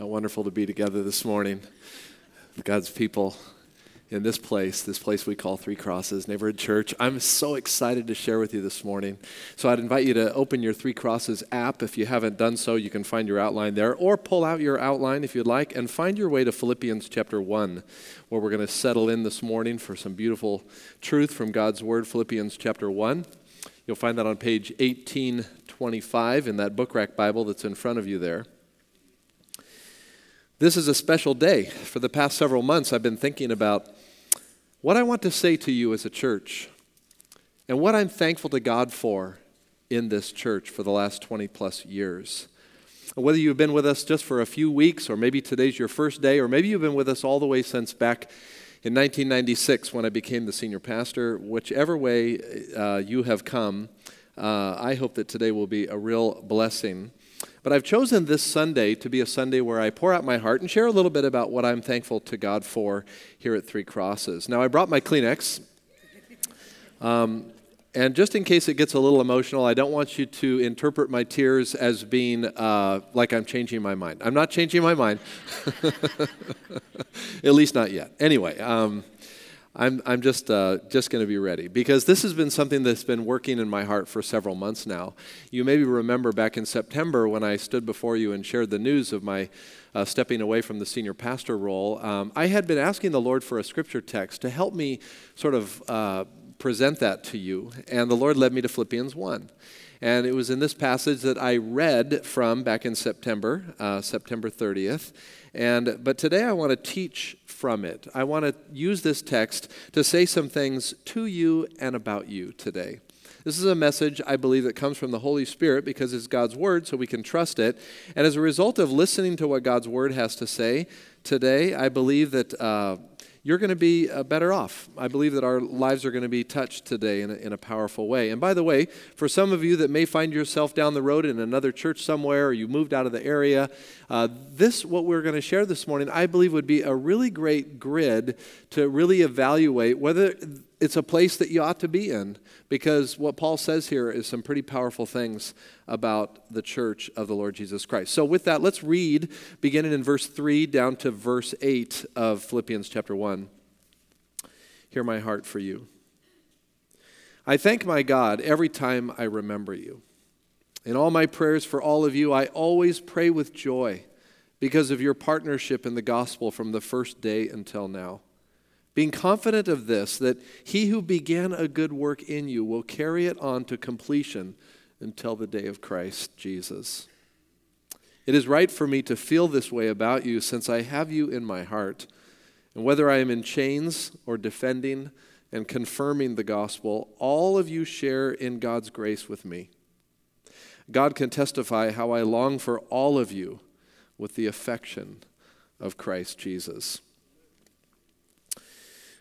How wonderful to be together this morning. God's people in this place, this place we call Three Crosses Neighborhood Church. I'm so excited to share with you this morning. So I'd invite you to open your Three Crosses app. If you haven't done so, you can find your outline there, or pull out your outline if you'd like, and find your way to Philippians chapter 1, where we're going to settle in this morning for some beautiful truth from God's Word. Philippians chapter 1. You'll find that on page 1825 in that book rack Bible that's in front of you there. This is a special day. For the past several months, I've been thinking about what I want to say to you as a church and what I'm thankful to God for in this church for the last 20 plus years. Whether you've been with us just for a few weeks, or maybe today's your first day, or maybe you've been with us all the way since back in 1996 when I became the senior pastor, whichever way uh, you have come, uh, I hope that today will be a real blessing. But I've chosen this Sunday to be a Sunday where I pour out my heart and share a little bit about what I'm thankful to God for here at Three Crosses. Now, I brought my Kleenex. Um, and just in case it gets a little emotional, I don't want you to interpret my tears as being uh, like I'm changing my mind. I'm not changing my mind, at least not yet. Anyway, um, I'm, I'm just, uh, just going to be ready because this has been something that's been working in my heart for several months now. You maybe remember back in September when I stood before you and shared the news of my uh, stepping away from the senior pastor role. Um, I had been asking the Lord for a scripture text to help me sort of uh, present that to you, and the Lord led me to Philippians 1. And it was in this passage that I read from back in September, uh, September 30th. And, but today I want to teach from it. I want to use this text to say some things to you and about you today. This is a message I believe that comes from the Holy Spirit because it's God's Word, so we can trust it. And as a result of listening to what God's Word has to say today, I believe that uh, you're going to be uh, better off. I believe that our lives are going to be touched today in a, in a powerful way. And by the way, for some of you that may find yourself down the road in another church somewhere or you moved out of the area, uh, this, what we're going to share this morning, I believe would be a really great grid to really evaluate whether it's a place that you ought to be in because what Paul says here is some pretty powerful things about the church of the Lord Jesus Christ. So, with that, let's read beginning in verse 3 down to verse 8 of Philippians chapter 1. Hear my heart for you. I thank my God every time I remember you. In all my prayers for all of you, I always pray with joy because of your partnership in the gospel from the first day until now being confident of this, that he who began a good work in you will carry it on to completion until the day of Christ Jesus. It is right for me to feel this way about you since I have you in my heart. And whether I am in chains or defending and confirming the gospel, all of you share in God's grace with me. God can testify how I long for all of you with the affection of Christ Jesus.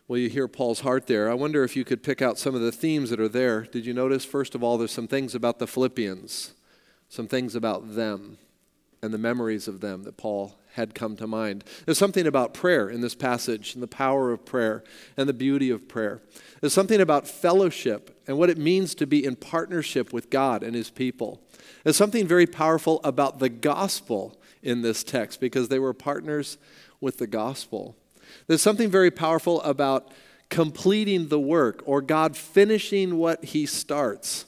Well, you hear Paul's heart there. I wonder if you could pick out some of the themes that are there. Did you notice, first of all, there's some things about the Philippians, some things about them, and the memories of them that Paul had come to mind. There's something about prayer in this passage, and the power of prayer, and the beauty of prayer. There's something about fellowship and what it means to be in partnership with God and His people. There's something very powerful about the gospel in this text because they were partners with the gospel. There's something very powerful about completing the work or God finishing what He starts.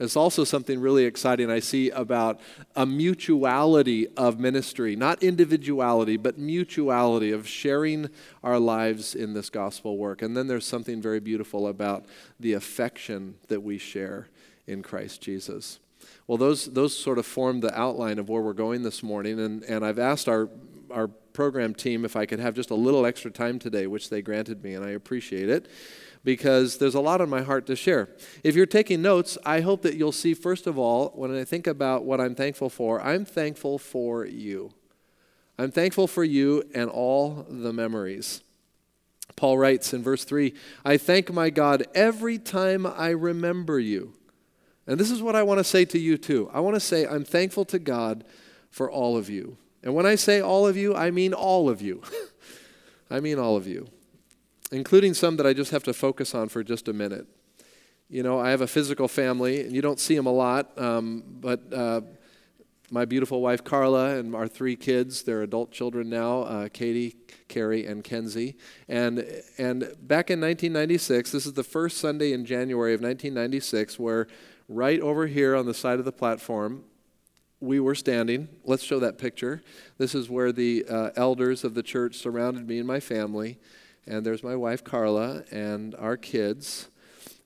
It's also something really exciting I see about a mutuality of ministry, not individuality, but mutuality of sharing our lives in this gospel work. And then there's something very beautiful about the affection that we share in Christ Jesus. Well, those, those sort of form the outline of where we're going this morning. And, and I've asked our, our program team if I could have just a little extra time today, which they granted me, and I appreciate it because there's a lot on my heart to share. If you're taking notes, I hope that you'll see, first of all, when I think about what I'm thankful for, I'm thankful for you. I'm thankful for you and all the memories. Paul writes in verse 3 I thank my God every time I remember you. And this is what I want to say to you, too. I want to say, I'm thankful to God for all of you. And when I say all of you, I mean all of you. I mean all of you, including some that I just have to focus on for just a minute. You know, I have a physical family, and you don't see them a lot, um, but uh, my beautiful wife Carla and our three kids. They're adult children now uh, Katie, Carrie, and Kenzie. And, and back in 1996, this is the first Sunday in January of 1996 where right over here on the side of the platform, we were standing. Let's show that picture. This is where the uh, elders of the church surrounded me and my family. And there's my wife Carla and our kids.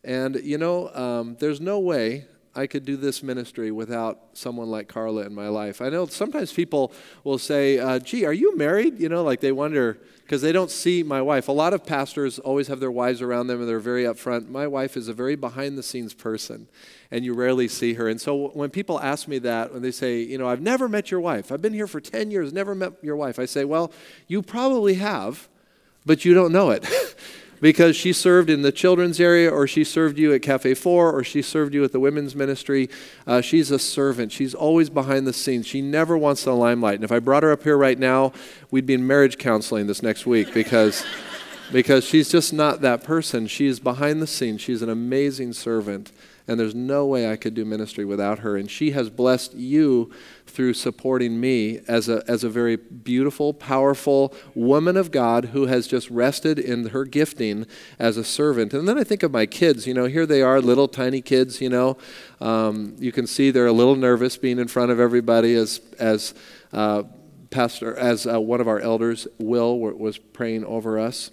And you know, um, there's no way I could do this ministry without someone like Carla in my life. I know sometimes people will say, uh, gee, are you married? You know, like they wonder, because they don't see my wife. A lot of pastors always have their wives around them and they're very upfront. My wife is a very behind the scenes person, and you rarely see her. And so when people ask me that, when they say, you know, I've never met your wife, I've been here for 10 years, never met your wife, I say, well, you probably have, but you don't know it. because she served in the children's area, or she served you at Cafe 4, or she served you at the women's ministry. Uh, she's a servant. She's always behind the scenes. She never wants the limelight. And if I brought her up here right now, we'd be in marriage counseling this next week because. because she's just not that person. She's behind the scenes. She's an amazing servant and there's no way I could do ministry without her. And she has blessed you through supporting me as a, as a very beautiful, powerful woman of God who has just rested in her gifting as a servant. And then I think of my kids. You know, here they are, little tiny kids, you know. Um, you can see they're a little nervous being in front of everybody as, as uh, Pastor, as uh, one of our elders, Will, was praying over us.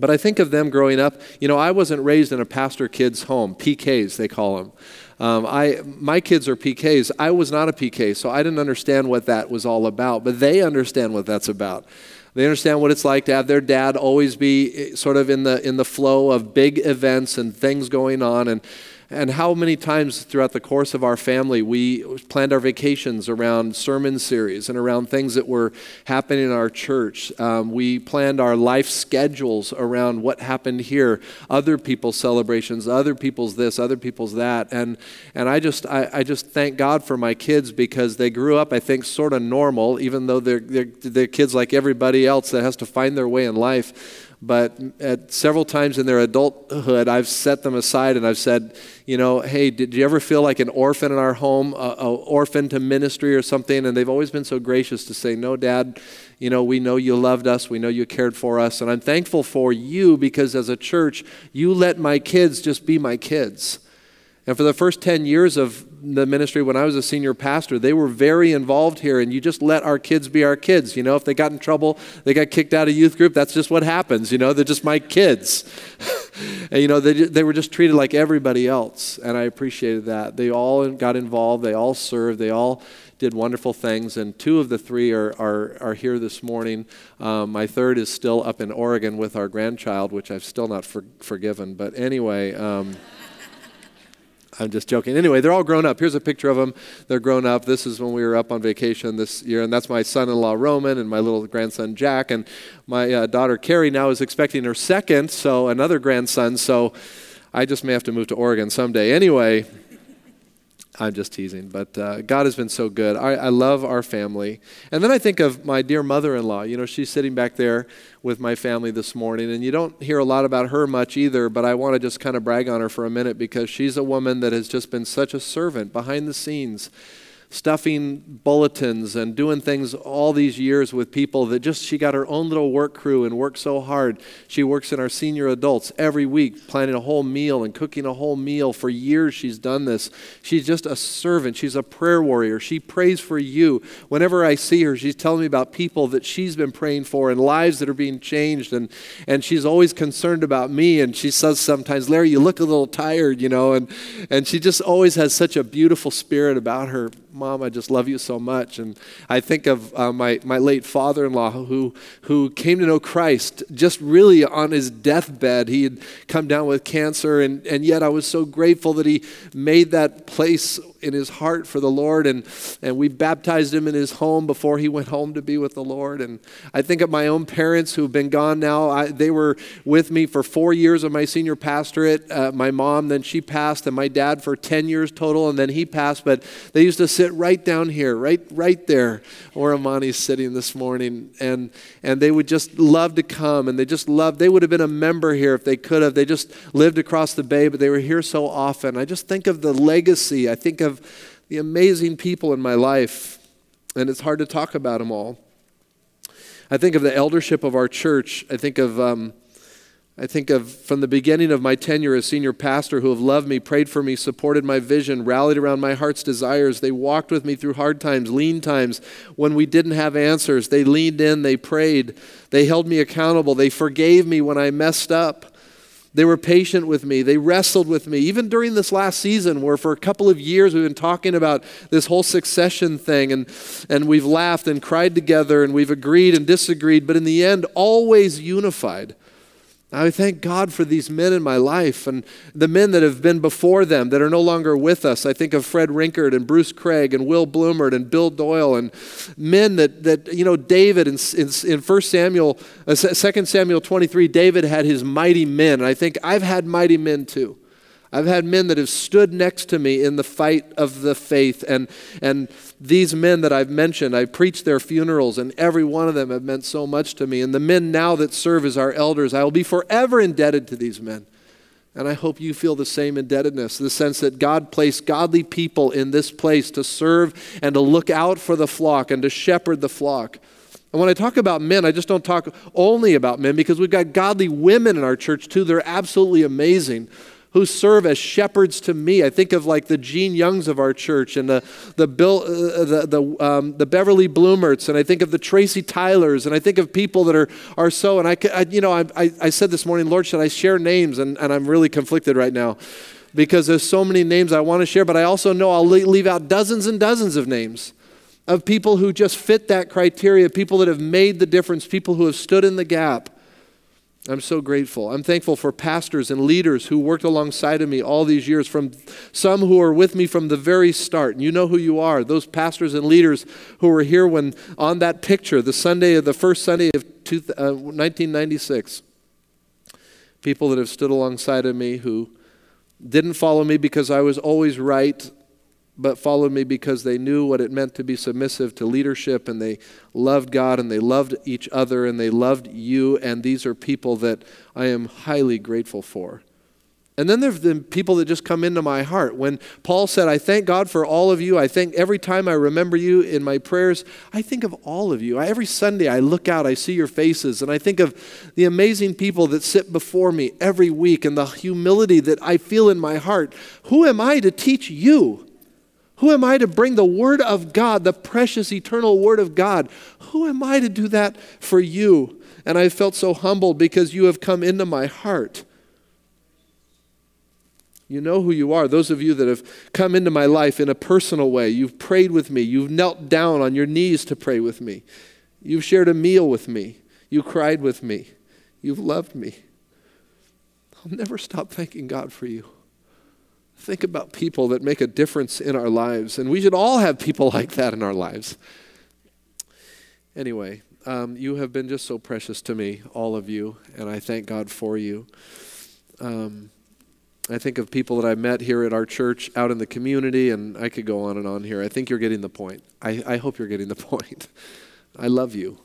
But I think of them growing up. You know, I wasn't raised in a pastor kid's home, PKs, they call them. Um, I, my kids are PKs. I was not a PK, so I didn't understand what that was all about, but they understand what that's about. They understand what it's like to have their dad always be eh, sort of in the, in the flow of big events and things going on. And and how many times throughout the course of our family we planned our vacations around sermon series and around things that were happening in our church. Um, we planned our life schedules around what happened here, other people's celebrations, other people's this, other people's that. And, and I, just, I, I just thank God for my kids because they grew up, I think, sort of normal, even though they're, they're, they're kids like everybody else that has to find their way in life but at several times in their adulthood, I've set them aside and I've said, you know, hey, did you ever feel like an orphan in our home, an orphan to ministry or something? And they've always been so gracious to say, no, Dad, you know, we know you loved us, we know you cared for us, and I'm thankful for you because as a church, you let my kids just be my kids. And for the first 10 years of the ministry when I was a senior pastor, they were very involved here, and you just let our kids be our kids. You know, if they got in trouble, they got kicked out of youth group, that's just what happens. You know, they're just my kids. and, you know, they, they were just treated like everybody else, and I appreciated that. They all got involved, they all served, they all did wonderful things, and two of the three are, are, are here this morning. Um, my third is still up in Oregon with our grandchild, which I've still not for, forgiven. But anyway, um, I'm just joking. Anyway, they're all grown up. Here's a picture of them. They're grown up. This is when we were up on vacation this year, and that's my son-in-law Roman and my little grandson Jack, and my uh, daughter Carrie now is expecting her second, so another grandson. So I just may have to move to Oregon someday. Anyway. I'm just teasing, but uh, God has been so good. I, I, love our family. And then I think of my dear mother in law. You know, she's sitting back there with my family this morning, and you don't hear a lot about her much either, but I want to just kind of brag on her for a minute because she's a woman that has just been such a servant behind the scenes stuffing bulletins and doing things all these years with people that just she got her own little work crew and worked so hard. She works in our senior adults every week, planning a whole meal and cooking a whole meal. For years, she's done this. She's just a servant. She's a prayer warrior. She prays for you. Whenever I see her, she's telling me about people that she's been praying for and lives that are being changed. And, and she's always concerned about me. And she says sometimes, Larry, you look a little tired, you know. And, and she just always has such a beautiful spirit about her. Mom, I just love you so much. And I think of uh, my, my late father in law who, who came to know Christ just really on his deathbed. He had come down with cancer, and, and yet I was so grateful that he made that place in his heart for the Lord. And, and we baptized him in his home before he went home to be with the Lord. And I think of my own parents who've been gone now. I, they were with me for four years of my senior pastorate. Uh, my mom, then she passed, and my dad for 10 years total, and then he passed. But they used to sit right down here, right, right there where Amani's sitting this morning. And, and they would just love to come, and they just love, they would have been a member here if they could have. They just lived across the bay, but they were here so often. I just think of the legacy. I think of the amazing people in my life, and it's hard to talk about them all. I think of the eldership of our church. I think of um, I think of from the beginning of my tenure as senior pastor who have loved me, prayed for me, supported my vision, rallied around my heart's desires. They walked with me through hard times, lean times when we didn't have answers. They leaned in, they prayed, they held me accountable, they forgave me when I messed up. They were patient with me. They wrestled with me. Even during this last season, where for a couple of years we've been talking about this whole succession thing, and, and we've laughed and cried together, and we've agreed and disagreed, but in the end, always unified. I thank God for these men in my life and the men that have been before them that are no longer with us. I think of Fred Rinkert and Bruce Craig and Will Bloomert and Bill Doyle and men that, that you know, David in, in, in 1 Samuel, uh, 2 Samuel 23, David had his mighty men. And I think I've had mighty men too. I've had men that have stood next to me in the fight of the faith. And, and these men that I've mentioned, I've preached their funerals, and every one of them have meant so much to me. And the men now that serve as our elders, I will be forever indebted to these men. And I hope you feel the same indebtedness, the sense that God placed godly people in this place to serve and to look out for the flock and to shepherd the flock. And when I talk about men, I just don't talk only about men because we've got godly women in our church too. They're absolutely amazing who serve as shepherds to me. I think of like the Gene Youngs of our church and the, the, Bill, uh, the, the, um, the Beverly Bloomerts, and I think of the Tracy Tylers, and I think of people that are, are so, and I, I you know, I, I, I said this morning, Lord, should I share names? And, and I'm really conflicted right now because there's so many names I want to share, but I also know I'll leave out dozens and dozens of names of people who just fit that criteria, people that have made the difference, people who have stood in the gap. I'm so grateful. I'm thankful for pastors and leaders who worked alongside of me all these years, from some who are with me from the very start. And you know who you are. Those pastors and leaders who were here when on that picture, the Sunday of the first Sunday of two, uh, 1996. People that have stood alongside of me who didn't follow me because I was always right, but followed me because they knew what it meant to be submissive to leadership and they loved God and they loved each other and they loved you. And these are people that I am highly grateful for. And then there have been people that just come into my heart. When Paul said, I thank God for all of you, I think every time I remember you in my prayers, I think of all of you. I, every Sunday I look out, I see your faces, and I think of the amazing people that sit before me every week and the humility that I feel in my heart. Who am I to teach you? Who am I to bring the Word of God, the precious eternal Word of God? Who am I to do that for you? And I felt so humbled because you have come into my heart. You know who you are. Those of you that have come into my life in a personal way, you've prayed with me, you've knelt down on your knees to pray with me, you've shared a meal with me, you cried with me, you've loved me. I'll never stop thanking God for you. Think about people that make a difference in our lives, and we should all have people like that in our lives. Anyway, um, you have been just so precious to me, all of you, and I thank God for you. Um, I think of people that I met here at our church, out in the community, and I could go on and on here. I think you're getting the point. I, I hope you're getting the point. I love you,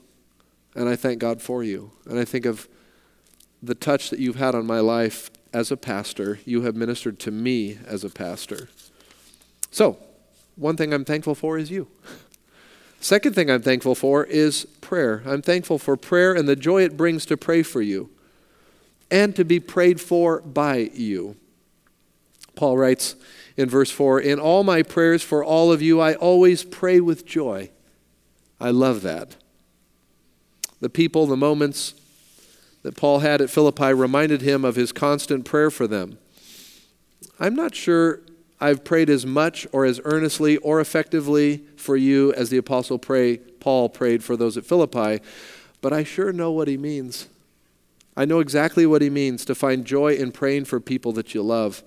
and I thank God for you. And I think of the touch that you've had on my life as a pastor, you have ministered to me as a pastor. So, one thing I'm thankful for is you. Second thing I'm thankful for is prayer. I'm thankful for prayer and the joy it brings to pray for you and to be prayed for by you. Paul writes in verse 4 In all my prayers for all of you, I always pray with joy. I love that. The people, the moments, that Paul had at Philippi reminded him of his constant prayer for them. I'm not sure I've prayed as much or as earnestly or effectively for you as the apostle pray, Paul prayed for those at Philippi, but I sure know what he means. I know exactly what he means to find joy in praying for people that you love.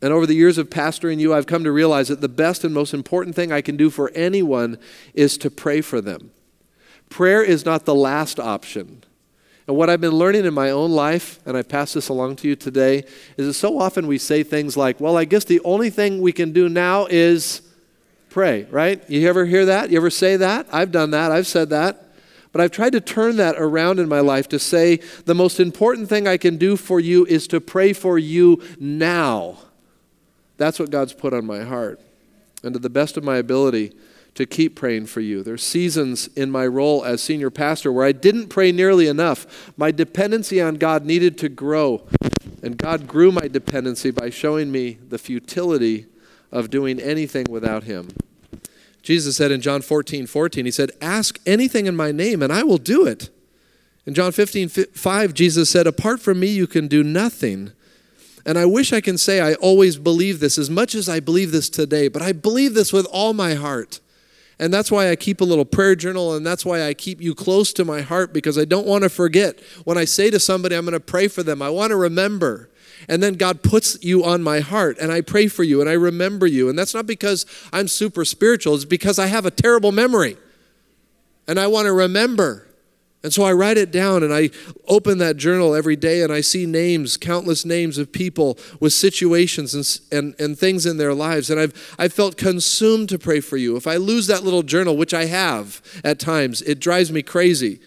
And over the years of pastoring you, I've come to realize that the best and most important thing I can do for anyone is to pray for them. Prayer is not the last option. And what I've been learning in my own life, and I pass this along to you today, is that so often we say things like, well, I guess the only thing we can do now is pray, right? You ever hear that? You ever say that? I've done that. I've said that. But I've tried to turn that around in my life to say the most important thing I can do for you is to pray for you now. That's what God's put on my heart. and to the best of my ability to keep praying for you. There's seasons in my role as senior pastor where I didn't pray nearly enough. My dependency on God needed to grow, and God grew my dependency by showing me the futility of doing anything without Him. Jesus said in John 14, 14, He said, Ask anything in my name, and I will do it. In John 15, 5, Jesus said, Apart from me, you can do nothing. And I wish I can say I always believe this as much as I believe this today, but I believe this with all my heart. And that's why I keep a little prayer journal, and that's why I keep you close to my heart because I don't want to forget. When I say to somebody, I'm going to pray for them, I want to remember. And then God puts you on my heart, and I pray for you, and I remember you. And that's not because I'm super spiritual, it's because I have a terrible memory. And I want to remember. And so I write it down and I open that journal every day and I see names, countless names of people with situations and, and, and things in their lives. And I've, I've felt consumed to pray for you. If I lose that little journal, which I have at times, it drives me crazy.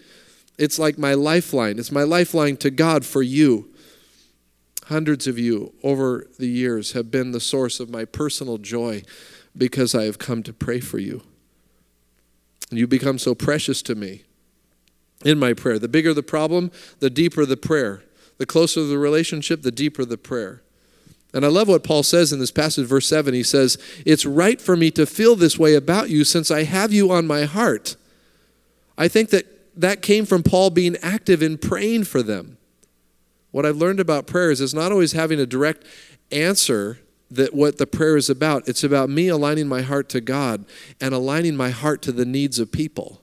It's like my lifeline. It's my lifeline to God for you. Hundreds of you over the years have been the source of my personal joy because I have come to pray for you. You become so precious to me in my prayer. The bigger the problem, the deeper the prayer. The closer the relationship, the deeper the prayer. And I love what Paul says in this passage, verse 7. He says, It's right for me to feel this way about you since I have you on my heart. I think that that came from Paul being active in praying for them. What I've learned about prayers is it's not always having a direct answer that what the prayer is about. It's about me aligning my heart to God and aligning my heart to the needs of people.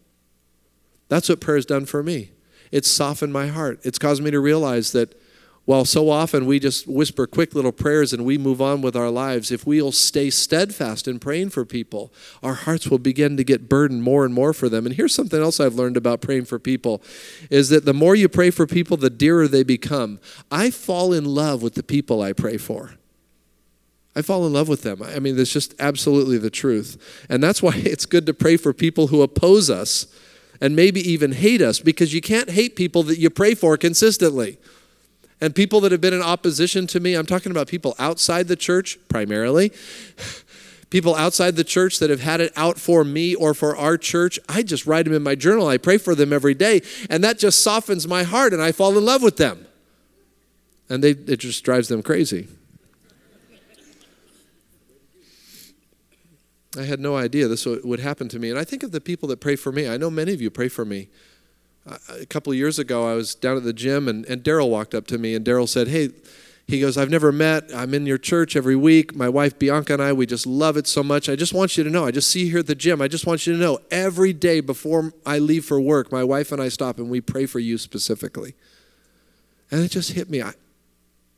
That's what prayer has done for me. It's softened my heart. It's caused me to realize that while so often we just whisper quick little prayers and we move on with our lives, if we'll stay steadfast in praying for people, our hearts will begin to get burdened more and more for them. And here's something else I've learned about praying for people is that the more you pray for people, the dearer they become. I fall in love with the people I pray for. I fall in love with them. I mean, that's just absolutely the truth. And that's why it's good to pray for people who oppose us and maybe even hate us because you can't hate people that you pray for consistently. And people that have been in opposition to me, I'm talking about people outside the church primarily. People outside the church that have had it out for me or for our church, I just write them in my journal. I pray for them every day, and that just softens my heart, and I fall in love with them. And they, it just drives them crazy. I had no idea this would happen to me. And I think of the people that pray for me. I know many of you pray for me a couple of years ago, I was down at the gym, and, and Daryl walked up to me, and Daryl said, Hey, he goes, I've never met. I'm in your church every week. My wife Bianca and I, we just love it so much. I just want you to know. I just see you here at the gym. I just want you to know every day before I leave for work, my wife and I stop and we pray for you specifically. And it just hit me. I,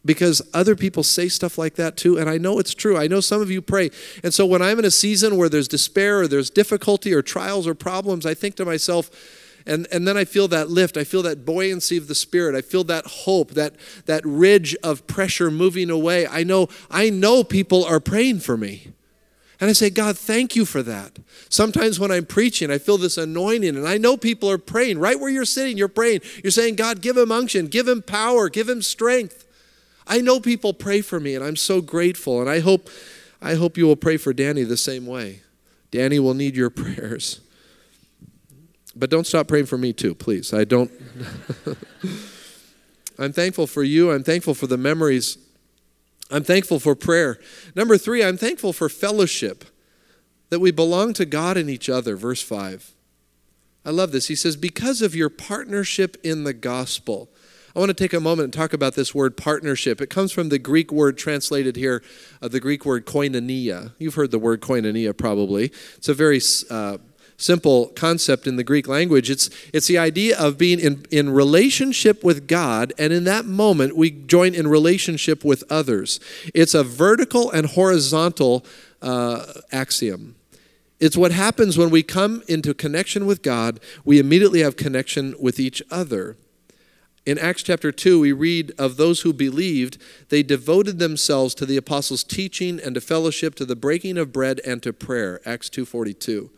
because other people say stuff like that too, and I know it's true. I know some of you pray. And so when I'm in a season where there's despair or there's difficulty or trials or problems, I think to myself, and, and then I feel that lift. I feel that buoyancy of the Spirit. I feel that hope, that, that ridge of pressure moving away. I know, I know people are praying for me. And I say, God, thank you for that. Sometimes when I'm preaching, I feel this anointing, and I know people are praying. Right where you're sitting, you're praying. You're saying, God, give him unction, give him power, give him strength. I know people pray for me, and I'm so grateful. And I hope, I hope you will pray for Danny the same way. Danny will need your prayers. But don't stop praying for me too, please. I don't. I'm thankful for you. I'm thankful for the memories. I'm thankful for prayer. Number three, I'm thankful for fellowship, that we belong to God and each other. Verse 5. I love this. He says, Because of your partnership in the gospel. I want to take a moment and talk about this word partnership. It comes from the Greek word translated here, uh, the Greek word koinonia. You've heard the word koinonia probably. It's a very uh, simple concept in the Greek language. It's, it's the idea of being in, in relationship with God, and in that moment, we join in relationship with others. It's a vertical and horizontal uh, axiom. It's what happens when we come into connection with God, we immediately have connection with each other. In Acts chapter 2, we read of those who believed, they devoted themselves to the apostles' teaching and to fellowship, to the breaking of bread and to prayer. Acts 2:42.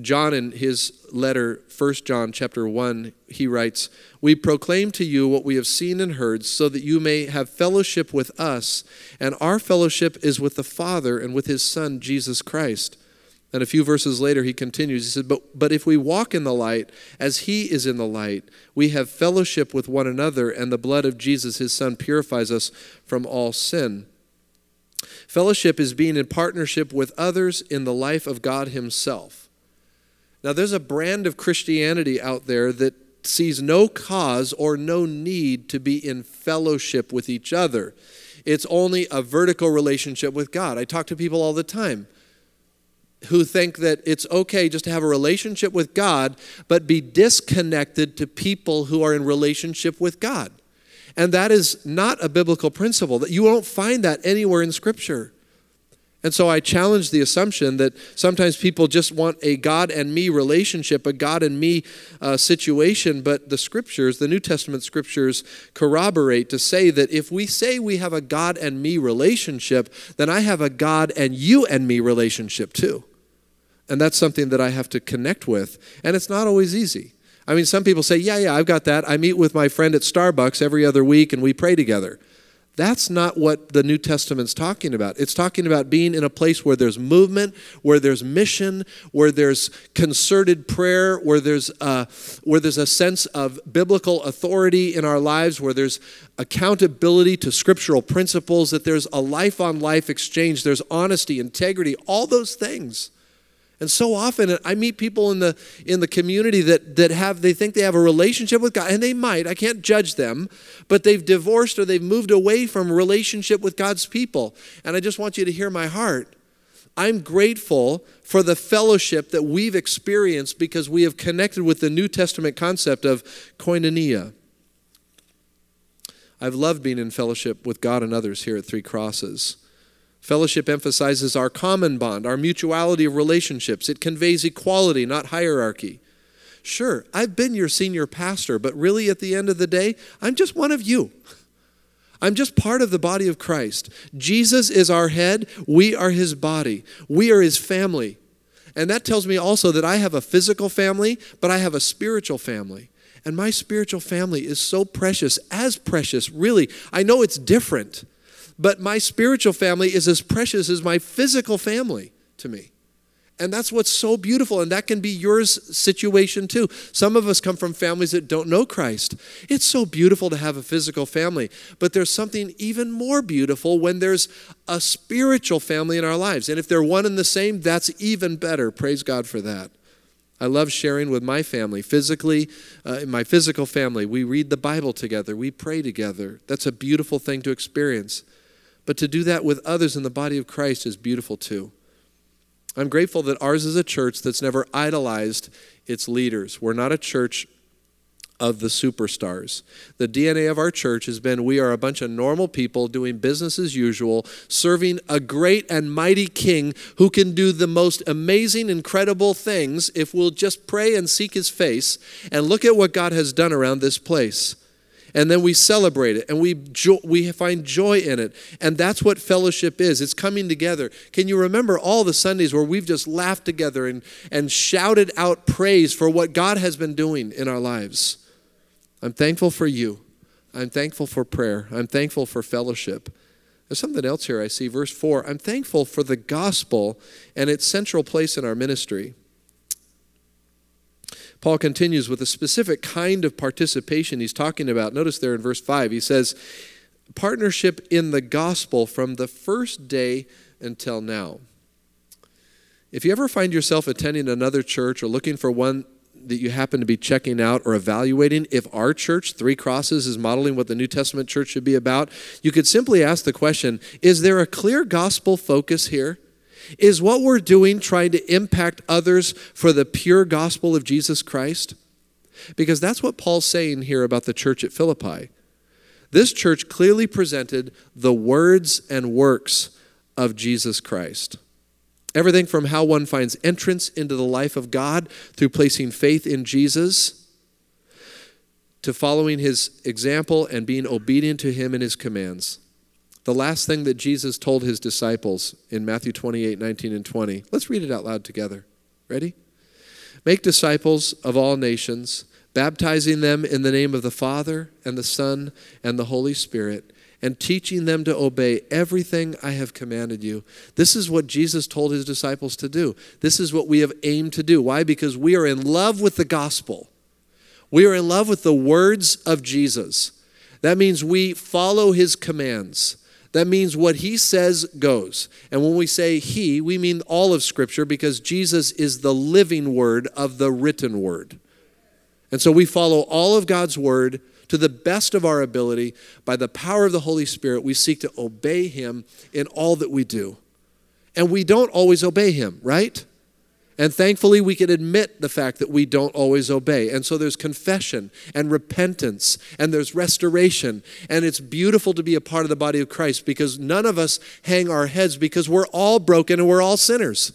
John in his letter 1 John chapter 1 he writes we proclaim to you what we have seen and heard so that you may have fellowship with us and our fellowship is with the Father and with his son Jesus Christ and a few verses later he continues he said but but if we walk in the light as he is in the light we have fellowship with one another and the blood of Jesus his son purifies us from all sin Fellowship is being in partnership with others in the life of God himself now, there's a brand of Christianity out there that sees no cause or no need to be in fellowship with each other. It's only a vertical relationship with God. I talk to people all the time who think that it's okay just to have a relationship with God, but be disconnected to people who are in relationship with God. And that is not a biblical principle. That you won't find that anywhere in Scripture. And so I challenge the assumption that sometimes people just want a God and me relationship, a God and me uh, situation, but the scriptures, the New Testament scriptures, corroborate to say that if we say we have a God and me relationship, then I have a God and you and me relationship too. And that's something that I have to connect with. And it's not always easy. I mean, some people say, yeah, yeah, I've got that. I meet with my friend at Starbucks every other week and we pray together. That's not what the New Testament's talking about. It's talking about being in a place where there's movement, where there's mission, where there's concerted prayer, where there's a, where there's a sense of biblical authority in our lives, where there's accountability to scriptural principles, that there's a life on life exchange, there's honesty, integrity, all those things. And so often uh, I meet people in the in the community that that have they think they have a relationship with God and they might. I can't judge them, but they've divorced or they've moved away from relationship with God's people. And I just want you to hear my heart. I'm grateful for the fellowship that we've experienced because we have connected with the New Testament concept of koinonia. I've loved being in fellowship with God and others here at Three Crosses. Fellowship emphasizes our common bond, our mutuality of relationships. It conveys equality, not hierarchy. Sure, I've been your senior pastor, but really at the end of the day, I'm just one of you. I'm just part of the body of Christ. Jesus is our head, we are his body, we are his family. And that tells me also that I have a physical family, but I have a spiritual family. And my spiritual family is so precious, as precious, really. I know it's different but my spiritual family is as precious as my physical family to me. And that's what's so beautiful. And that can be your situation too. Some of us come from families that don't know Christ. It's so beautiful to have a physical family. But there's something even more beautiful when there's a spiritual family in our lives. And if they're one and the same, that's even better. Praise God for that. I love sharing with my family, physically, uh, my physical family. We read the Bible together, we pray together. That's a beautiful thing to experience. But to do that with others in the body of Christ is beautiful too. I'm grateful that ours is a church that's never idolized its leaders. We're not a church of the superstars. The DNA of our church has been we are a bunch of normal people doing business as usual, serving a great and mighty king who can do the most amazing, incredible things if we'll just pray and seek his face and look at what God has done around this place and then we celebrate it and we jo- we find joy in it. And that's what fellowship is. It's coming together. Can you remember all the sundays where we've just laughed together and and shouted out praise for what god has been doing in our lives? I'm thankful for you. I'm thankful for prayer. I'm thankful for fellowship. There's something else here i see. Verse 4 i'm thankful for the gospel and its central place in our ministry Paul continues with a specific kind of participation he's talking about. Notice there in verse 5, he says, partnership in the gospel from the first day until now. If you ever find yourself attending another church or looking for one that you happen to be checking out or evaluating, if our church, Three Crosses, is modeling what the New Testament church should be about, you could simply ask the question Is there a clear gospel focus here? Is what we're doing trying to impact others for the pure gospel of Jesus Christ? Because that's what Paul's saying here about the church at Philippi. This church clearly presented the words and works of Jesus Christ. Everything from how one finds entrance into the life of God through placing faith in Jesus to following his example and being obedient to him and his commands. The last thing that Jesus told his disciples in Matthew 28 19 and 20. Let's read it out loud together. Ready? Make disciples of all nations, baptizing them in the name of the Father and the Son and the Holy Spirit, and teaching them to obey everything I have commanded you. This is what Jesus told his disciples to do. This is what we have aimed to do. Why? Because we are in love with the gospel. We are in love with the words of Jesus. That means we follow his commands. That means what he says goes. And when we say he, we mean all of Scripture because Jesus is the living word of the written word. And so we follow all of God's word to the best of our ability. By the power of the Holy Spirit, we seek to obey him in all that we do. And we don't always obey him, right? And thankfully, we can admit the fact that we don't always obey. And so there's confession and repentance and there's restoration. And it's beautiful to be a part of the body of Christ because none of us hang our heads because we're all broken and we're all sinners.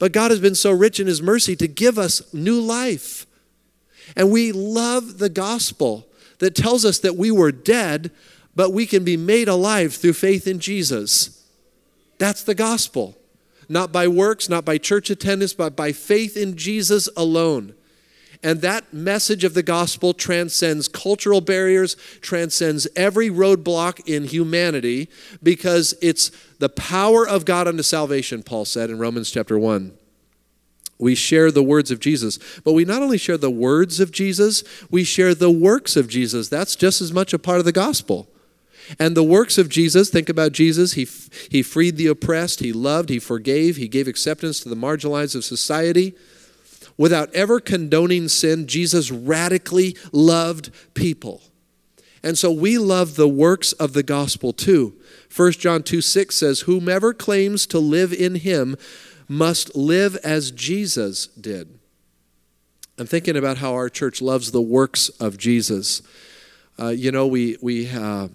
But God has been so rich in His mercy to give us new life. And we love the gospel that tells us that we were dead, but we can be made alive through faith in Jesus. That's the gospel not by works, not by church attendance, but by faith in Jesus alone. And that message of the gospel transcends cultural barriers, transcends every roadblock in humanity, because it's the power of God unto salvation, Paul said in Romans chapter 1. We share the words of Jesus, but we not only share the words of Jesus, we share the works of Jesus. That's just as much a part of the gospel. And the works of Jesus, think about Jesus. He, he freed the oppressed, he loved, he forgave, he gave acceptance to the marginalized of society. Without ever condoning sin, Jesus radically loved people. And so we love the works of the gospel too. 1 John 2 6 says, Whomever claims to live in him must live as Jesus did. I'm thinking about how our church loves the works of Jesus. Uh, you know, we, we, uh,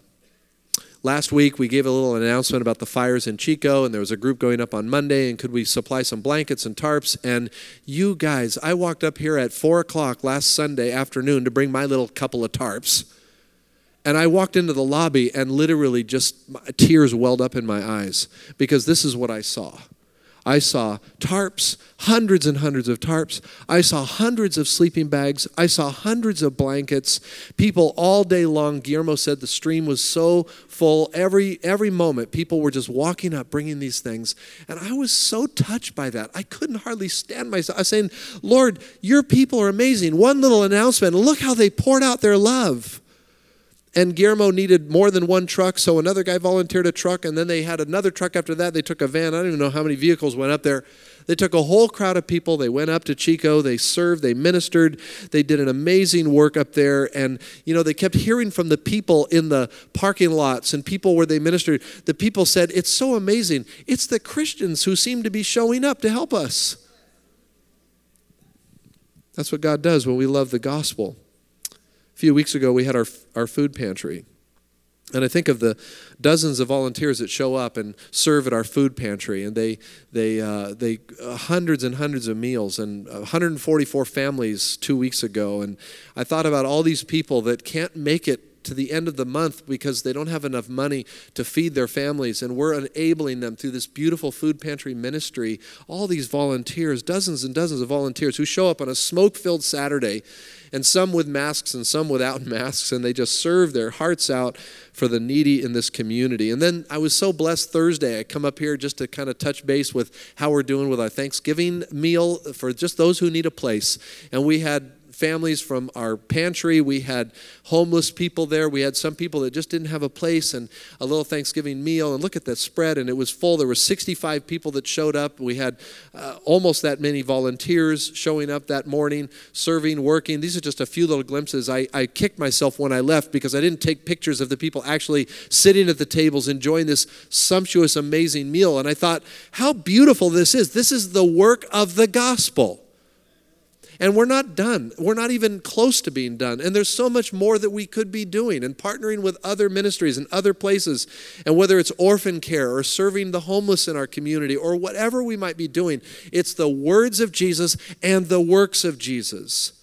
Last week, we gave a little announcement about the fires in Chico, and there was a group going up on Monday, and could we supply some blankets and tarps? And you guys, I walked up here at 4 o'clock last Sunday afternoon to bring my little couple of tarps. And I walked into the lobby, and literally just tears welled up in my eyes because this is what I saw. I saw tarps, hundreds and hundreds of tarps. I saw hundreds of sleeping bags. I saw hundreds of blankets. People all day long. Guillermo said the stream was so full. Every every moment, people were just walking up, bringing these things, and I was so touched by that. I couldn't hardly stand myself. I was saying, "Lord, your people are amazing." One little announcement. Look how they poured out their love. And Guillermo needed more than one truck, so another guy volunteered a truck, and then they had another truck after that. They took a van. I don't even know how many vehicles went up there. They took a whole crowd of people. They went up to Chico. They served. They ministered. They did an amazing work up there. And, you know, they kept hearing from the people in the parking lots and people where they ministered. The people said, It's so amazing. It's the Christians who seem to be showing up to help us. That's what God does when we love the gospel. Few weeks ago, we had our, our food pantry. And I think of the dozens of volunteers that show up and serve at our food pantry, and they they uh, they uh, hundreds and hundreds of meals, and 144 families two weeks ago. And I thought about all these people that can't make it to the end of the month because they don't have enough money to feed their families. And we're enabling them through this beautiful food pantry ministry. All these volunteers, dozens and dozens of volunteers who show up on a smoke filled Saturday, and some with masks and some without masks, and they just serve their hearts out for the needy in this community. And then I was so blessed Thursday. I come up here just to kind of touch base with how we're doing with our Thanksgiving meal for just those who need a place. And we had families from our pantry. We had homeless people there. We had some people that just didn't have a place and a little Thanksgiving meal. And look at that spread, and it was full. There were 65 people that showed up. We had uh, almost that many volunteers showing up that morning, serving, working. These are just a few little glimpses. I, I kicked myself when I left because I didn't take pictures of the people actually sitting at the tables enjoying this sumptuous, amazing meal. And I thought, how beautiful this is. This is the work of the gospel. And we're not done. We're not even close to being done. And there's so much more that we could be doing and partnering with other ministries and other places. And whether it's orphan care or serving the homeless in our community or whatever we might be doing, it's the words of Jesus and the works of Jesus.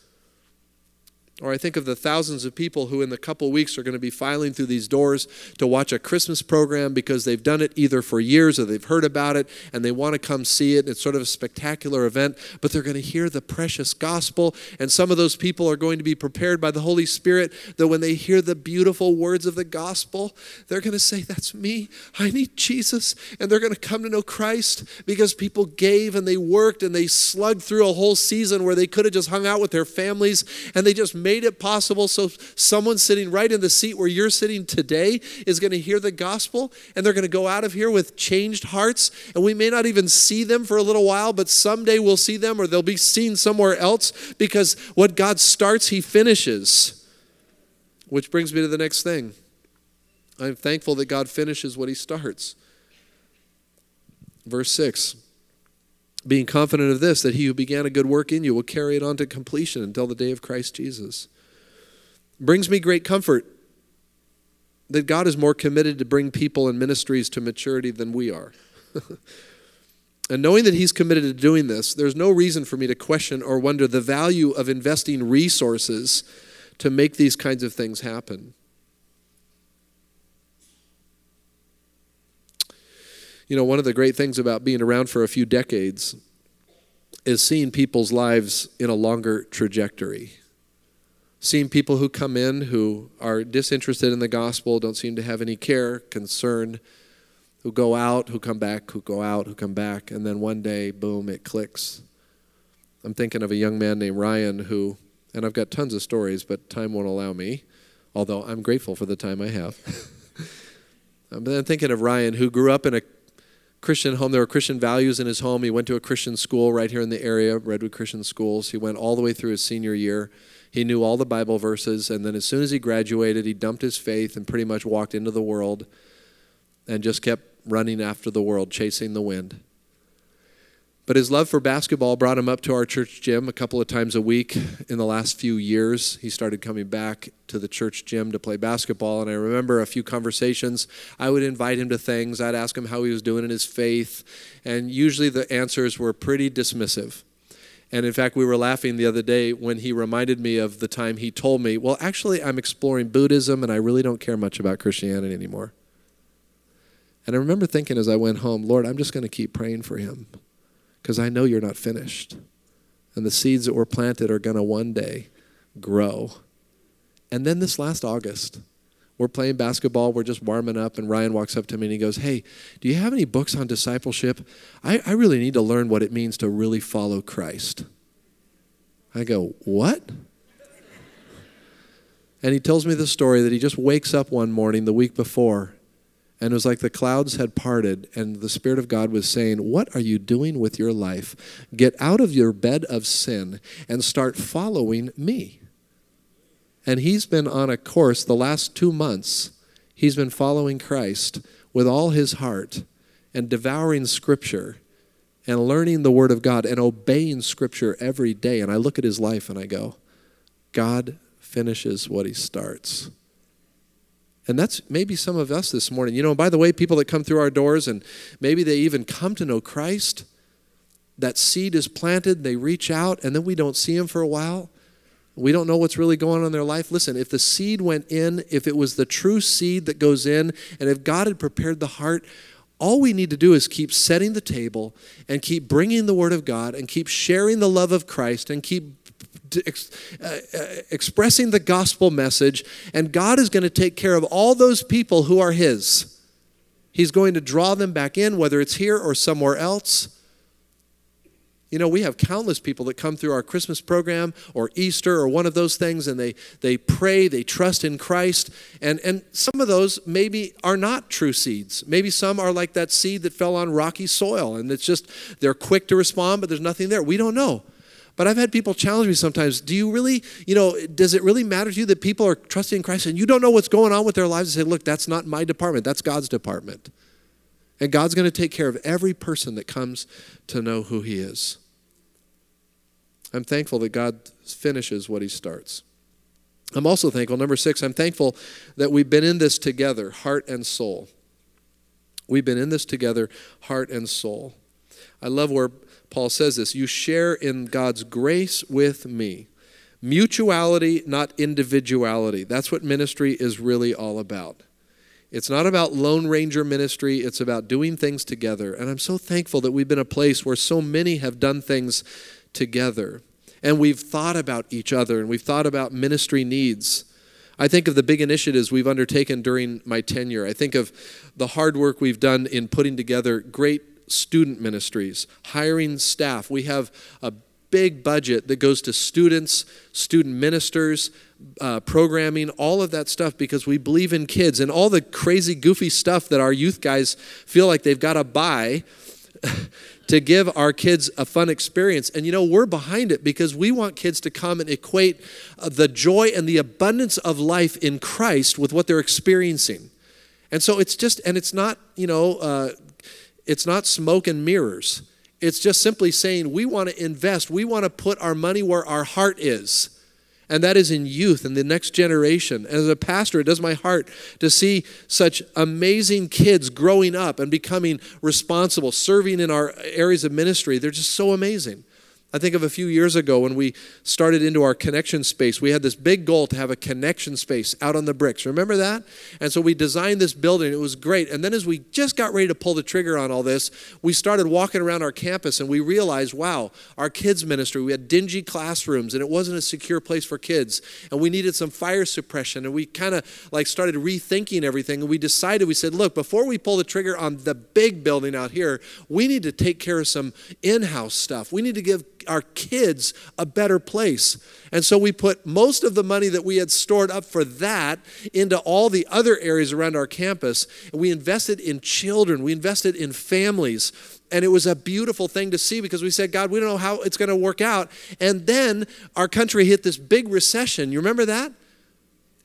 Or I think of the thousands of people who, in the couple weeks, are going to be filing through these doors to watch a Christmas program because they've done it either for years or they've heard about it and they want to come see it. It's sort of a spectacular event, but they're going to hear the precious gospel. And some of those people are going to be prepared by the Holy Spirit that when they hear the beautiful words of the gospel, they're going to say, That's me. I need Jesus. And they're going to come to know Christ because people gave and they worked and they slugged through a whole season where they could have just hung out with their families and they just made made it possible so someone sitting right in the seat where you're sitting today is going to hear the gospel and they're going to go out of here with changed hearts. And we may not even see them for a little while, but someday we'll see them or they'll be seen somewhere else because what God starts, He finishes. Which brings me to the next thing. I'm thankful that God finishes what He starts. Verse 6 being confident of this, that he who began a good work in you will carry it on to completion until the day of Christ Jesus. Brings me great comfort that God is more committed to bring people and ministries to maturity than we are. and knowing that he's committed to doing this, there's no reason for me to question or wonder the value of investing resources to make these kinds of things happen. You know, one of the great things about being around for a few decades is seeing people's lives in a longer trajectory. Seeing people who come in who are disinterested in the gospel, don't seem to have any care, concern, who go out, who come back, who go out, who come back, and then one day, boom, it clicks. I'm thinking of a young man named Ryan who, and I've got tons of stories, but time won't allow me, although I'm grateful for the time I have. I'm thinking of Ryan who grew up in a Christian home. There were Christian values in his home. He went to a Christian school right here in the area, Redwood Christian Schools. He went all the way through his senior year. He knew all the Bible verses, and then as soon as he graduated, he dumped his faith and pretty much walked into the world and just kept running after the world, chasing the wind. But his love for basketball brought him up to our church gym a couple of times a week in the last few years. He started coming back to the church gym to play basketball. And I remember a few conversations. I would invite him to things, I'd ask him how he was doing in his faith. And usually the answers were pretty dismissive. And in fact, we were laughing the other day when he reminded me of the time he told me, Well, actually, I'm exploring Buddhism and I really don't care much about Christianity anymore. And I remember thinking as I went home, Lord, I'm just going to keep praying for him because I know you're not finished. And the seeds that were planted are going to one day grow. And then this last August, we're playing basketball, we're just warming up, and Ryan walks up to me and he goes, Hey, do you have any books on discipleship? I, I really need to learn what it means to really follow Christ. I go, What? And he tells me the story that he just wakes up one morning the week before and it was like the clouds had parted, and the Spirit of God was saying, What are you doing with your life? Get out of your bed of sin and start following me. And he's been on a course the last two months. He's been following Christ with all his heart and devouring Scripture and learning the Word of God and obeying Scripture every day. And I look at his life and I go, God finishes what he starts. And that's maybe some of us this morning. You know, by the way, people that come through our doors and maybe they even come to know Christ, that seed is planted, they reach out, and then we don't see them for a while. We don't know what's really going on in their life. Listen, if the seed went in, if it was the true seed that goes in, and if God had prepared the heart, all we need to do is keep setting the table and keep bringing the Word of God and keep sharing the love of Christ and keep ex, uh, uh, expressing the gospel message, and God is going to take care of all those people who are His. He's going to draw them back in, whether it's here or somewhere else. You know, we have countless people that come through our Christmas program or Easter or one of those things and they, they pray, they trust in Christ. And, and some of those maybe are not true seeds. Maybe some are like that seed that fell on rocky soil and it's just, they're quick to respond, but there's nothing there. We don't know. But I've had people challenge me sometimes. Do you really, you know, does it really matter to you that people are trusting in Christ and you don't know what's going on with their lives and say, look, that's not my department, that's God's department. And God's going to take care of every person that comes to know who He is. I'm thankful that God finishes what He starts. I'm also thankful, number six, I'm thankful that we've been in this together, heart and soul. We've been in this together, heart and soul. I love where Paul says this You share in God's grace with me. Mutuality, not individuality. That's what ministry is really all about. It's not about Lone Ranger ministry, it's about doing things together. And I'm so thankful that we've been a place where so many have done things together. And we've thought about each other and we've thought about ministry needs. I think of the big initiatives we've undertaken during my tenure. I think of the hard work we've done in putting together great student ministries, hiring staff. We have a big budget that goes to students, student ministers, uh, programming, all of that stuff because we believe in kids and all the crazy, goofy stuff that our youth guys feel like they've got to buy to give our kids a fun experience. And you know, we're behind it because we want kids to come and equate uh, the joy and the abundance of life in Christ with what they're experiencing. And so it's just, and it's not, you know, uh, it's not smoke and mirrors. It's just simply saying we want to invest, we want to put our money where our heart is and that is in youth and the next generation. And As a pastor, it does my heart to see such amazing kids growing up and becoming responsible, serving in our areas of ministry. They're just so amazing. I think of a few years ago when we started into our connection space. We had this big goal to have a connection space out on the bricks. Remember that? And so we designed this building. It was great. And then as we just got ready to pull the trigger on all this, we started walking around our campus and we realized, wow, our kids ministry, we had dingy classrooms and it wasn't a secure place for kids. And we needed some fire suppression. And we kind of like started rethinking everything. And we decided, we said, look, before we pull the trigger on the big building out here, we need to take care of some in-house stuff. We need to give our kids a better place. And so we put most of the money that we had stored up for that into all the other areas around our campus. And we invested in children, we invested in families. And it was a beautiful thing to see because we said, God, we don't know how it's going to work out. And then our country hit this big recession. You remember that?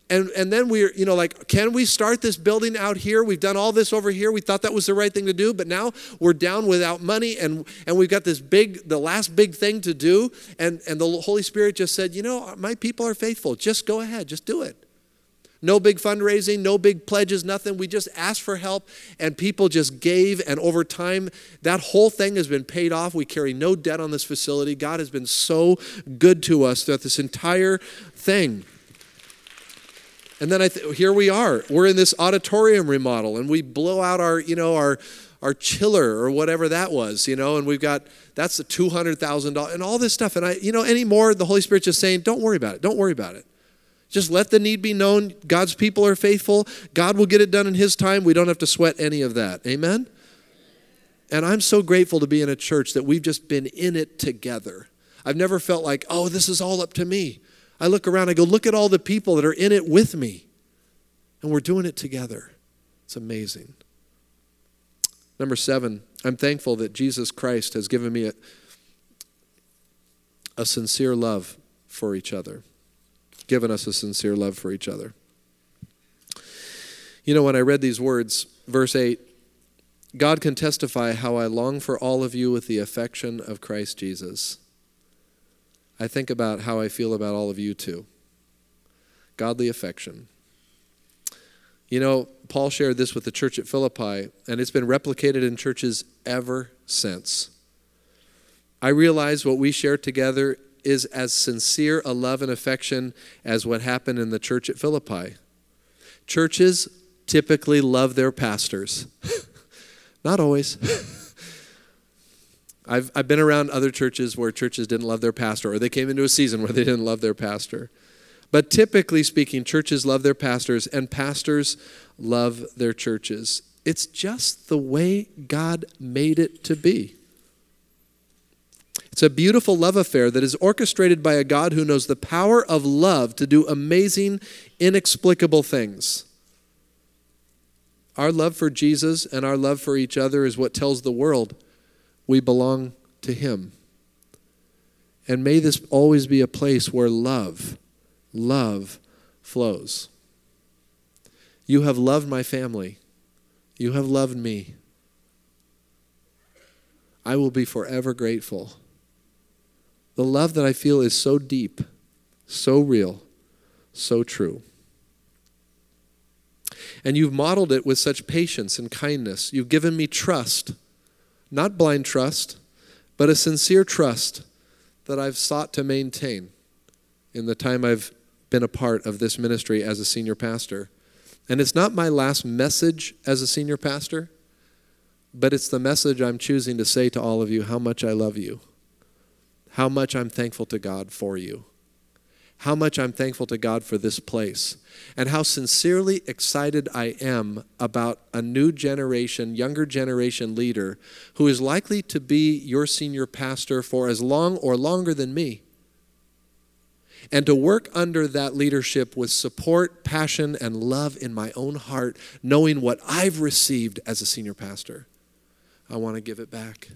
And, and then we're, you know, like, can we start this building out here? We've done all this over here. We thought that was the right thing to do, but now we're down without money and, and we've got this big, the last big thing to do. And, and the Holy Spirit just said, you know, my people are faithful. Just go ahead, just do it. No big fundraising, no big pledges, nothing. We just asked for help and people just gave. And over time, that whole thing has been paid off. We carry no debt on this facility. God has been so good to us throughout this entire thing. And then I th- here we are. We're in this auditorium remodel, and we blow out our, you know, our our chiller or whatever that was, you know, and we've got that's the two hundred thousand dollars and all this stuff. And I, you know, anymore, the Holy Spirit just saying, don't worry about it. Don't worry about it. Just let the need be known. God's people are faithful. God will get it done in His time. We don't have to sweat any of that. Amen. And I'm so grateful to be in a church that we've just been in it together. I've never felt like, oh, this is all up to me. I look around, I go, look at all the people that are in it with me. And we're doing it together. It's amazing. Number seven, I'm thankful that Jesus Christ has given me a, a sincere love for each other, given us a sincere love for each other. You know, when I read these words, verse 8, God can testify how I long for all of you with the affection of Christ Jesus. I think about how I feel about all of you too. Godly affection. You know, Paul shared this with the church at Philippi, and it's been replicated in churches ever since. I realize what we share together is as sincere a love and affection as what happened in the church at Philippi. Churches typically love their pastors, not always. I've, I've been around other churches where churches didn't love their pastor, or they came into a season where they didn't love their pastor. But typically speaking, churches love their pastors, and pastors love their churches. It's just the way God made it to be. It's a beautiful love affair that is orchestrated by a God who knows the power of love to do amazing, inexplicable things. Our love for Jesus and our love for each other is what tells the world we belong to Him. And may this always be a place where love, love flows. You have loved my family. You have loved me. I will be forever grateful. The love that I feel is so deep, so real, so true. And you've modeled it with such patience and kindness. You've given me trust not blind trust, but a sincere trust that I've sought to maintain. in the time I've been a part of this ministry as a senior pastor. And it's not my last message as a senior pastor, but it's the message I'm choosing to say to all of you how much I love you, how much I'm thankful to God for you, how much I'm thankful to God for this place, and how sincerely excited I am about a new generation, younger generation leader who is likely to be your senior pastor for as long or longer than me and to work under that leadership with support, passion, and love in my own heart, knowing what I've received as a senior pastor. I want to give it back.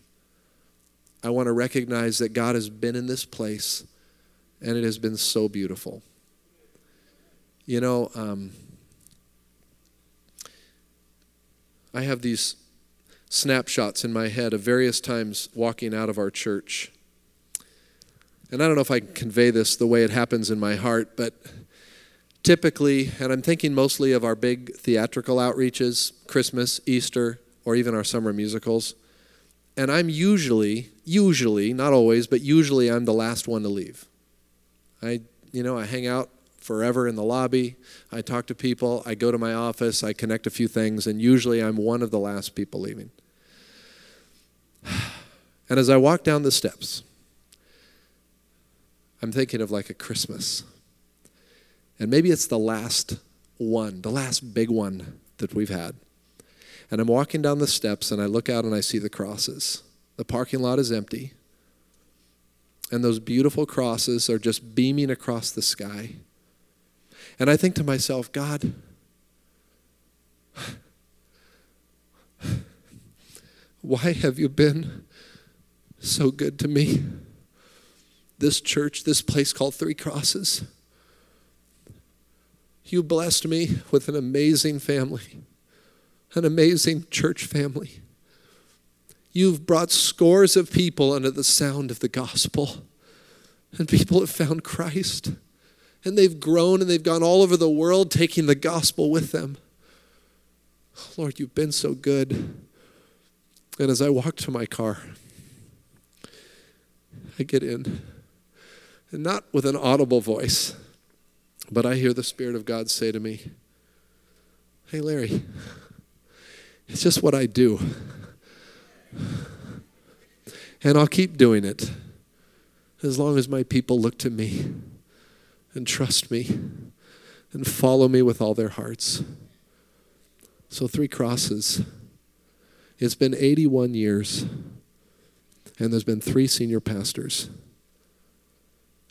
I want to recognize that God has been in this place and it has been so beautiful. You know, um, I have these snapshots in my head of various times walking out of our church and I don't know if I can convey this the way it happens in my heart, but typically, and I'm thinking mostly of our big theatrical outreaches, Christmas, Easter, or even our summer musicals. And I'm usually, usually, not always, but usually I'm the last one to leave. I, you know, I hang out forever in the lobby. I talk to people. I go to my office. I connect a few things. And usually I'm one of the last people leaving. And as I walk down the steps, I'm thinking of like a Christmas. And maybe it's the last one, the last big one that we've had. And I'm walking down the steps and I look out and I see the crosses. The parking lot is empty. And those beautiful crosses are just beaming across the sky. And I think to myself, God, why have you been so good to me? this church, this place called Three Crosses. You blessed me with an amazing family, an amazing church family. You've brought scores of people under the sound of the gospel, and people have found Christ. And they've grown and they've gone all over the world taking the gospel with them. Lord, you've been so good. And as I walk to my car, I get in and not with an audible voice, but I hear the Spirit of God say to me, Hey, Larry, it's just what I do. And I'll keep doing it as long as my people look to me and trust me and follow me with all their hearts. So, three crosses. It's been 81 years, and there's been three senior pastors.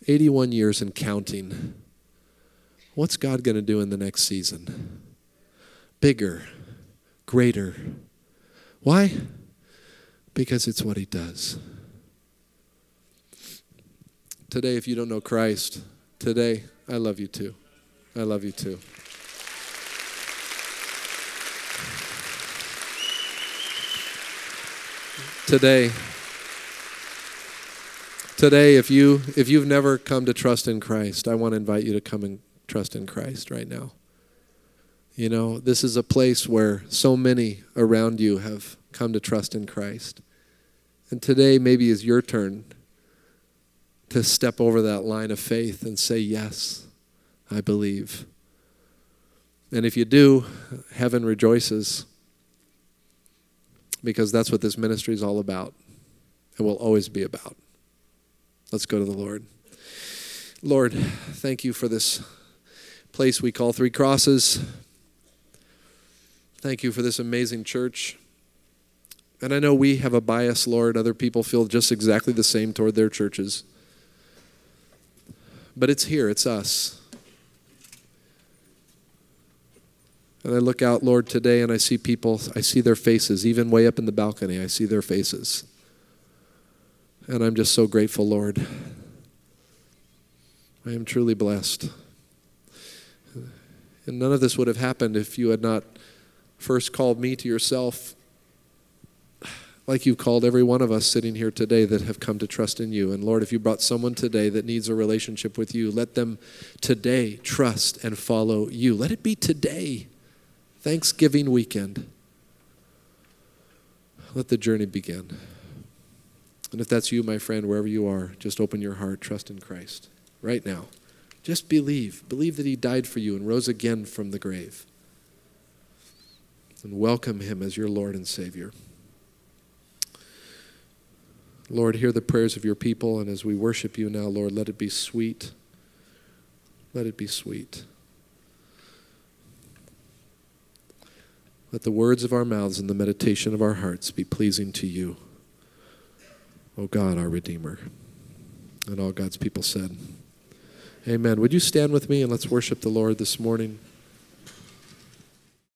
81 years and counting. What's God going to do in the next season? Bigger, greater. Why? Because it's what He does. Today, if you don't know Christ, today, I love you too. I love you too. Today, Today, if you if you've never come to trust in Christ, I want to invite you to come and trust in Christ right now. You know, this is a place where so many around you have come to trust in Christ. And today maybe is your turn to step over that line of faith and say, Yes, I believe. And if you do, heaven rejoices because that's what this ministry is all about and will always be about. Let's go to the Lord. Lord, thank you for this place we call Three Crosses. Thank you for this amazing church. And I know we have a bias, Lord. Other people feel just exactly the same toward their churches. But it's here, it's us. And I look out, Lord, today and I see people, I see their faces, even way up in the balcony, I see their faces. And I'm just so grateful, Lord. I am truly blessed. And none of this would have happened if you had not first called me to yourself, like you've called every one of us sitting here today that have come to trust in you. And Lord, if you brought someone today that needs a relationship with you, let them today trust and follow you. Let it be today, Thanksgiving weekend. Let the journey begin. And if that's you, my friend, wherever you are, just open your heart, trust in Christ right now. Just believe. Believe that He died for you and rose again from the grave. And welcome Him as your Lord and Savior. Lord, hear the prayers of your people, and as we worship you now, Lord, let it be sweet. Let it be sweet. Let the words of our mouths and the meditation of our hearts be pleasing to you, O God, our Redeemer. And all God's people said, Amen. Would you stand with me and let's worship the Lord this morning?